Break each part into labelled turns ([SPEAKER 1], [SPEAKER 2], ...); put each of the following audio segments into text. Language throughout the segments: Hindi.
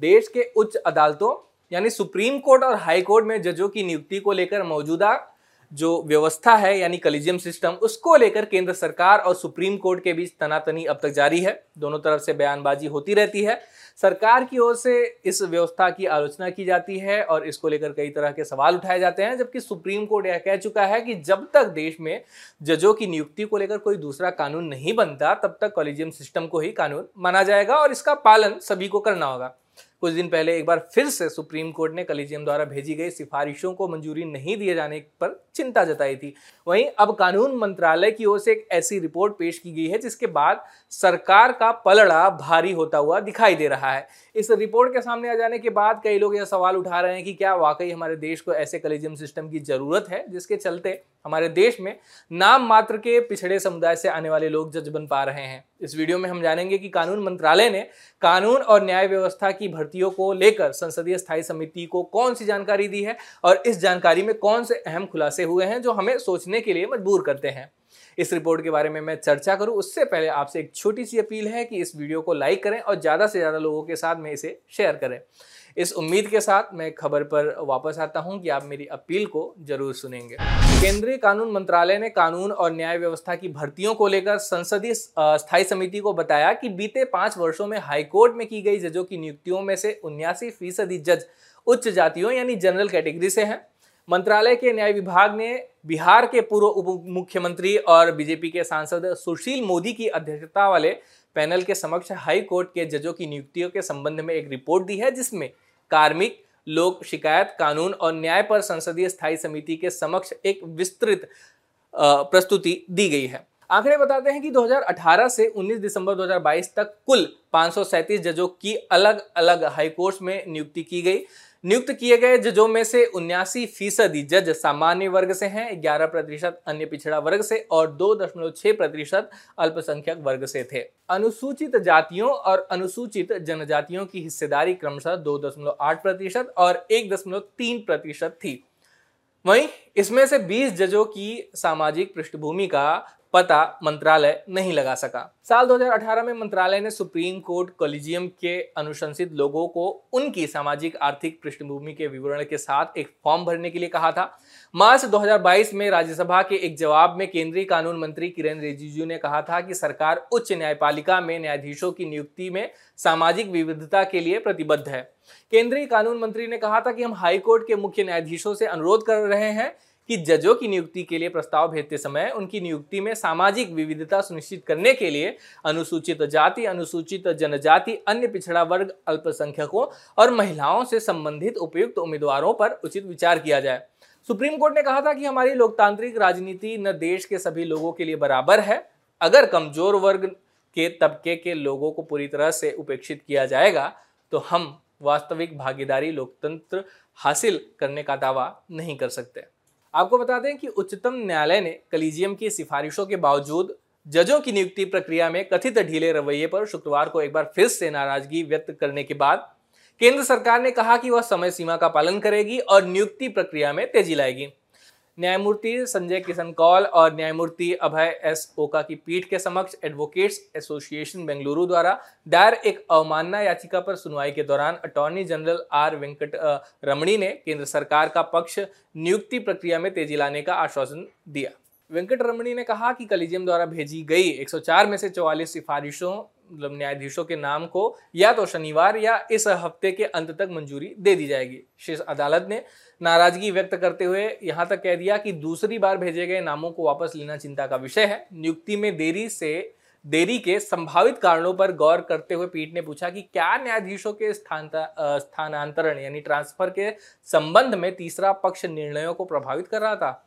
[SPEAKER 1] देश के उच्च अदालतों, यानी सुप्रीम कोर्ट और हाई कोर्ट में जजों की नियुक्ति को लेकर मौजूदा जो व्यवस्था है, यानी कलिजियम सिस्टम, उसको लेकर केंद्र सरकार और सुप्रीम कोर्ट के बीच तनातनी अब तक जारी है। दोनों तरफ़ से बयानबाजी होती रहती है। सरकार की ओर से इस व्यवस्था की आलोचना की जाती है और इसको लेकर कई तरह के सवाल उठाए जाते हैं, जबकि सुप्रीम कोर्ट यह कह चुका है कि जब तक देश में जजों की नियुक्ति को लेकर कोई दूसरा कानून नहीं बनता, तब तक कॉलेजियम सिस्टम को ही कानून माना जाएगा और इसका पालन सभी को करना होगा। कुछ दिन पहले एक बार फिर से सुप्रीम कोर्ट ने कलीजियम द्वारा भेजी गई सिफारिशों को मंजूरी नहीं दिए जाने पर चिंता जताई थी। वहीं अब कानून मंत्रालय की ओर से एक ऐसी रिपोर्ट पेश की गई है जिसके बाद सरकार का पलड़ा भारी होता हुआ दिखाई दे रहा है। इस रिपोर्ट के सामने आ जाने के बाद कई लोग यह सवाल उठा रहे हैं कि क्या वाकई हमारे देश को ऐसे कलेजियम सिस्टम की ज़रूरत है जिसके चलते हमारे देश में नाम मात्र के पिछड़े समुदाय से आने वाले लोग जज बन पा रहे हैं। इस वीडियो में हम जानेंगे कि कानून मंत्रालय ने कानून और न्याय व्यवस्था की भर्तियों को लेकर संसदीय स्थायी समिति को कौन सी जानकारी दी है और इस जानकारी में कौन से अहम खुलासे हुए हैं जो हमें सोचने के लिए मजबूर करते हैं। इस रिपोर्ट के बारे में मैं चर्चा करूँ। उससे पहले आपसे एक छोटी सी अपील है कि इस वीडियो को लाइक करें और ज़्यादा से ज़्यादा लोगों के साथ में इसे शेयर करें। इस उम्मीद के साथ मैं खबर पर वापस आता हूँ कि आप मेरी अपील को ज़रूर सुनेंगे। केंद्रीय कानून मंत्रालय ने कानून और न्याय व्यवस्था की भर्तियों को लेकर संसदीय स्थायी समिति को बताया कि बीते पाँच वर्षों में हाईकोर्ट में की गई जजों की नियुक्तियों में से उन्यासी फ़ीसदी जज उच्च जातियों यानी जनरल कैटेगरी से हैं। मंत्रालय के न्याय विभाग ने बिहार के पूर्व उप मुख्यमंत्री और बीजेपी के सांसद सुशील मोदी की अध्यक्षता वाले पैनल के समक्ष हाई कोर्ट के जजों की नियुक्तियों के संबंध में एक रिपोर्ट दी है, जिसमें कार्मिक, लोक शिकायत कानून और न्याय पर संसदीय स्थायी समिति के समक्ष एक विस्तृत प्रस्तुति दी गई है। आंकड़े बताते हैं कि 2018 से 19 दिसंबर 2022 तक कुल पाँच जजों की अलग अलग हाईकोर्ट में नियुक्ति की गई। नियुक्त किए गए जजों में से उन्यासी फ़ीसदी जज सामान्य वर्ग से हैं, ग्यारह प्रतिशत अन्य पिछड़ा वर्ग से और दो दशमलव छह प्रतिशत अल्पसंख्यक वर्ग से थे। अनुसूचित जातियों और अनुसूचित जनजातियों की हिस्सेदारी क्रमशः दो दशमलव आठ प्रतिशत और एक दशमलव तीन प्रतिशत थी। वहीं इसमें से 20 जजों की सामाजिक पृष्ठभूमि का पता मंत्रालय नहीं लगा सका। साल 2018 में मंत्रालय ने सुप्रीम कोर्ट कॉलेजियम के अनुशंसित लोगों को उनकी सामाजिक, आर्थिक पृष्ठभूमि के विवरण के साथ एक फॉर्म भरने के लिए कहा था। मार्च 2022 में राज्यसभा के एक जवाब में केंद्रीय कानून मंत्री किरेन रिजिजू ने कहा था कि सरकार उच्च न्यायपालिका में न्यायाधीशों की नियुक्ति में सामाजिक विविधता के लिए प्रतिबद्ध है। केंद्रीय कानून मंत्री ने कहा था कि हम हाईकोर्ट के मुख्य न्यायाधीशों से अनुरोध कर रहे हैं कि जजों की नियुक्ति के लिए प्रस्ताव भेजते समय उनकी नियुक्ति में सामाजिक विविधता सुनिश्चित करने के लिए अनुसूचित जाति, अनुसूचित जनजाति, अन्य पिछड़ा वर्ग, अल्पसंख्यकों और महिलाओं से संबंधित उपयुक्त उम्मीदवारों पर उचित विचार किया जाए। सुप्रीम कोर्ट ने कहा था कि हमारी लोकतांत्रिक राजनीति न देश के सभी लोगों के लिए बराबर है। अगर कमज़ोर वर्ग के तबके के लोगों को पूरी तरह से उपेक्षित किया जाएगा तो हम वास्तविक भागीदारी लोकतंत्र हासिल करने का दावा नहीं कर सकते। आपको बता दें कि उच्चतम न्यायालय ने कलीजियम की सिफारिशों के बावजूद जजों की नियुक्ति प्रक्रिया में कथित ढीले रवैये पर शुक्रवार को एक बार फिर से नाराज़गी व्यक्त करने के बाद केंद्र सरकार ने कहा कि वह समय सीमा का पालन करेगी और नियुक्ति प्रक्रिया में तेज़ी लाएगी। न्यायमूर्ति संजय किशन कौल और न्यायमूर्ति अभय एस ओका की पीठ के समक्ष एडवोकेट्स एसोसिएशन बेंगलुरु द्वारा दायर एक अवमानना याचिका पर सुनवाई के दौरान अटॉर्नी जनरल आर वेंकट रमणी ने केंद्र सरकार का पक्ष नियुक्ति प्रक्रिया में तेज़ी लाने का आश्वासन दिया। वेंकट रमणी ने कहा कि कलिजियम द्वारा भेजी गई 104 में से 44 सिफारिशों मतलब न्यायाधीशों के नाम को या तो शनिवार या इस हफ़्ते के अंत तक मंजूरी दे दी जाएगी। शीर्ष अदालत ने नाराज़गी व्यक्त करते हुए यहाँ तक कह दिया कि दूसरी बार भेजे गए नामों को वापस लेना चिंता का विषय है। नियुक्ति में देरी से, देरी के संभावित कारणों पर गौर करते हुए पीठ ने पूछा कि क्या न्यायाधीशों के स्थानांतरण यानी ट्रांसफ़र के संबंध में तीसरा पक्ष निर्णयों को प्रभावित कर रहा था?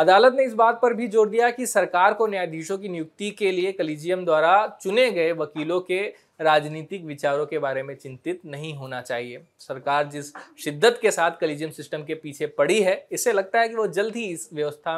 [SPEAKER 1] अदालत ने इस बात पर भी ज़ोर दिया कि सरकार को न्यायाधीशों की नियुक्ति के लिए कलीजियम द्वारा चुने गए वकीलों के राजनीतिक विचारों के बारे में चिंतित नहीं होना चाहिए। सरकार जिस शिद्दत के साथ कलीजियम सिस्टम के पीछे पड़ी है इससे लगता है कि वो जल्द ही इस व्यवस्था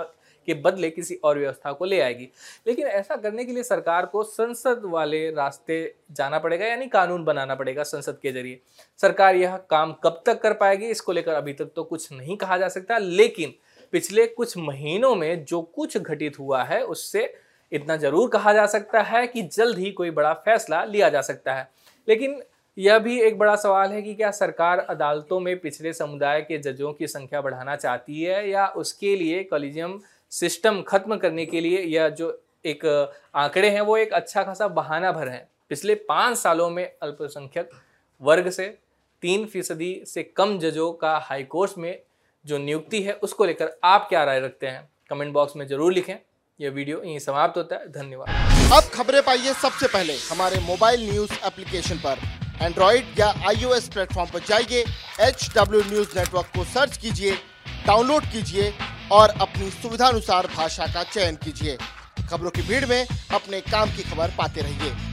[SPEAKER 1] के बदले किसी और व्यवस्था को ले आएगी। लेकिन ऐसा करने के लिए सरकार को संसद वाले रास्ते जाना पड़ेगा, यानी कानून बनाना पड़ेगा संसद के ज़रिए। सरकार यह काम कब तक कर पाएगी, इसको लेकर अभी तक तो कुछ नहीं कहा जा सकता, लेकिन पिछले कुछ महीनों में जो कुछ घटित हुआ है, उससे इतना ज़रूर कहा जा सकता है कि जल्द ही कोई बड़ा फैसला लिया जा सकता है। लेकिन यह भी एक बड़ा सवाल है कि क्या सरकार अदालतों में पिछड़े समुदाय के जजों की संख्या बढ़ाना चाहती है या उसके लिए कॉलिजियम सिस्टम खत्म करने के लिए यह जो एक आंकड़े हैं, वो एक अच्छा खासा बहाना भर है। पिछले पाँच सालों में अल्पसंख्यक वर्ग से तीन फ़ीसदी से कम जजों का हाईकोर्ट में जो नियुक्ति है, उसको लेकर आप क्या राय रखते हैं? कमेंट बॉक्स में ज़रूर लिखें। यह वीडियो यहीं समाप्त होता है। धन्यवाद।
[SPEAKER 2] अब खबरें पाइए सबसे पहले हमारे मोबाइल न्यूज़ एप्लीकेशन पर। एंड्रॉइड या आईओएस प्लेटफॉर्म पर जाइए एच डब्ल्यू न्यूज़ नेटवर्क को सर्च कीजिए, डाउनलोड कीजिए और अपनी सुविधानुसार भाषा का चयन कीजिए। खबरों की भीड़ में अपने काम की खबर पाते रहिए।